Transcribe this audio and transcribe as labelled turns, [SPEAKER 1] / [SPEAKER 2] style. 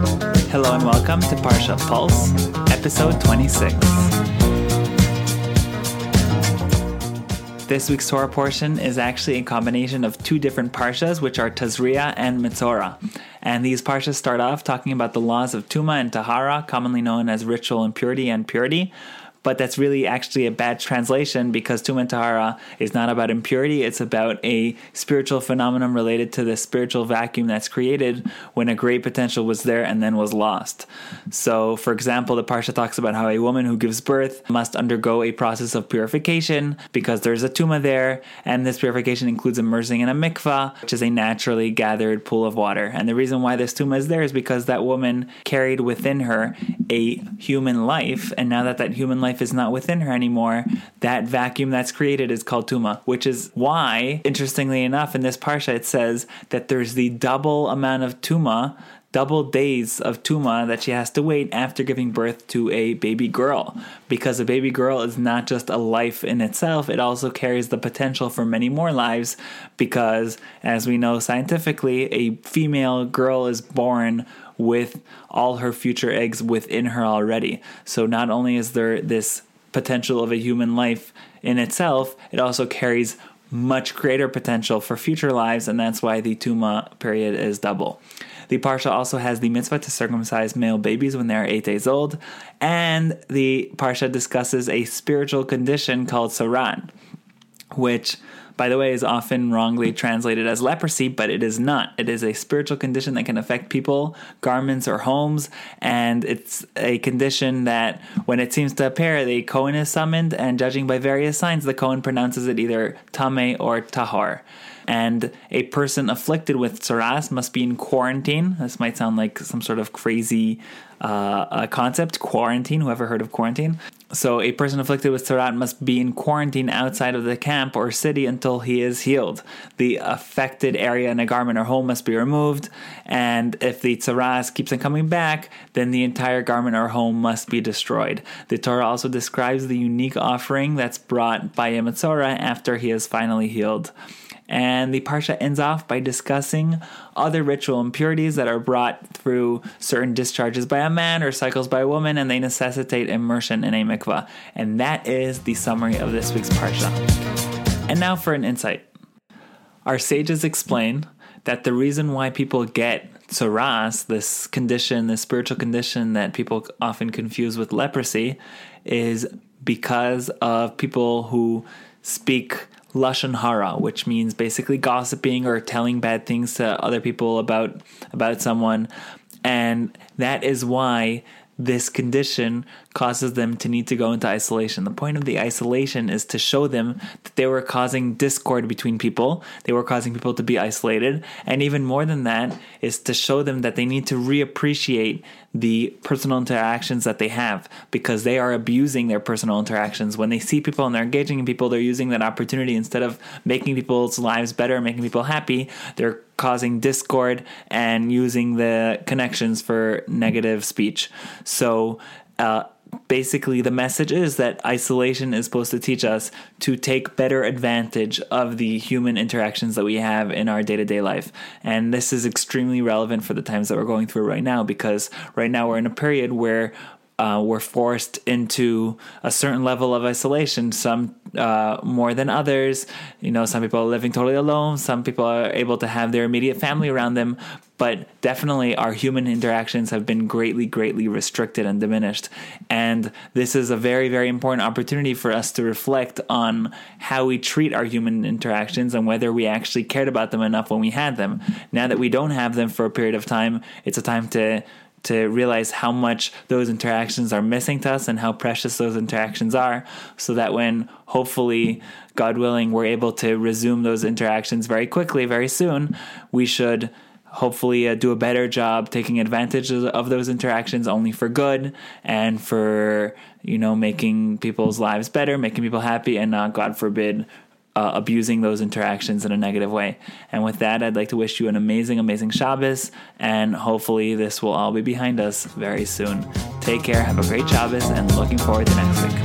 [SPEAKER 1] Hello and welcome to Parsha Pulse, episode 26. This week's Torah portion is actually a combination of two different parshas, which are Tazria and Mitzorah. And these parshas start off talking about the laws of Tuma and Tahara, commonly known as ritual impurity and purity, but that's really actually a bad translation because Tum and is not about impurity. It's about a spiritual phenomenon related to the spiritual vacuum that's created when a great potential was there and then was lost. So, for example, the Parsha talks about how a woman who gives birth must undergo a process of purification because there's a tuma there, and this purification includes immersing in a mikvah, which is a naturally gathered pool of water. And the reason why this tuma is there is because that woman carried within her a human life, and now that that human life life is not within her anymore, that vacuum that's created is called tuma, which is why, interestingly enough, in this parsha it says that there's the double amount of tuma double days of tuma that she has to wait after giving birth to a baby girl because a baby girl is not just a life in itself it also carries the potential for many more lives because as we know scientifically a female girl is born with all her future eggs within her already. So not only is there this potential of a human life in itself, it also carries much greater potential for future lives, and that's why the Tuma period is double. The Parsha also has the mitzvah to circumcise male babies when they are eight days old, and the Parsha discusses a spiritual condition called tsaras, which by the way, is often wrongly translated as leprosy, but it is not. It is a spiritual condition that can affect people, garments, or homes, and it's a condition that, when it seems to appear, the Kohen is summoned, and judging by various signs, the Kohen pronounces it either Tame or Tahor and a person afflicted with tsaras must be in quarantine. This might sound like some sort of crazy uh, concept, quarantine. Whoever heard of quarantine? So, a person afflicted with tsarat must be in quarantine outside of the camp or city until he is healed. The affected area in a garment or home must be removed, and if the tsaras keeps on coming back, then the entire garment or home must be destroyed. The Torah also describes the unique offering that's brought by a Mitzorah after he is finally healed. And the Parsha ends off by discussing other ritual impurities that are brought through certain discharges by a man or cycles by a woman, and they necessitate immersion in a mikvah. And that is the summary of this week's Parsha. And now for an insight. Our sages explain that the reason why people get tsaras, this condition, this spiritual condition that people often confuse with leprosy, is because of people who speak lashon hara, which means basically gossiping or telling bad things to other people about about someone, and that is why this condition causes them to need to go into isolation. The point of the isolation is to show them that they were causing discord between people, they were causing people to be isolated, and even more than that is to show them that they need to reappreciate the personal interactions that they have because they are abusing their personal interactions. When they see people and they're engaging in people, they're using that opportunity instead of making people's lives better, making people happy, they're causing discord and using the connections for negative speech. So, uh, basically the message is that isolation is supposed to teach us to take better advantage of the human interactions that we have in our day-to-day life. And this is extremely relevant for the times that we're going through right now because right now we're in a period where uh, we're forced into a certain level of isolation. Some uh, more than others. You know, some people are living totally alone. Some people are able to have their immediate family around them. But definitely, our human interactions have been greatly, greatly restricted and diminished. And this is a very, very important opportunity for us to reflect on how we treat our human interactions and whether we actually cared about them enough when we had them. Now that we don't have them for a period of time, it's a time to to realize how much those interactions are missing to us and how precious those interactions are so that when hopefully god willing we're able to resume those interactions very quickly very soon we should hopefully uh, do a better job taking advantage of, of those interactions only for good and for you know making people's lives better making people happy and not god forbid uh, abusing those interactions in a negative way. And with that, I'd like to wish you an amazing, amazing Shabbos, and hopefully this will all be behind us very soon. Take care, have a great Shabbos, and looking forward to next week.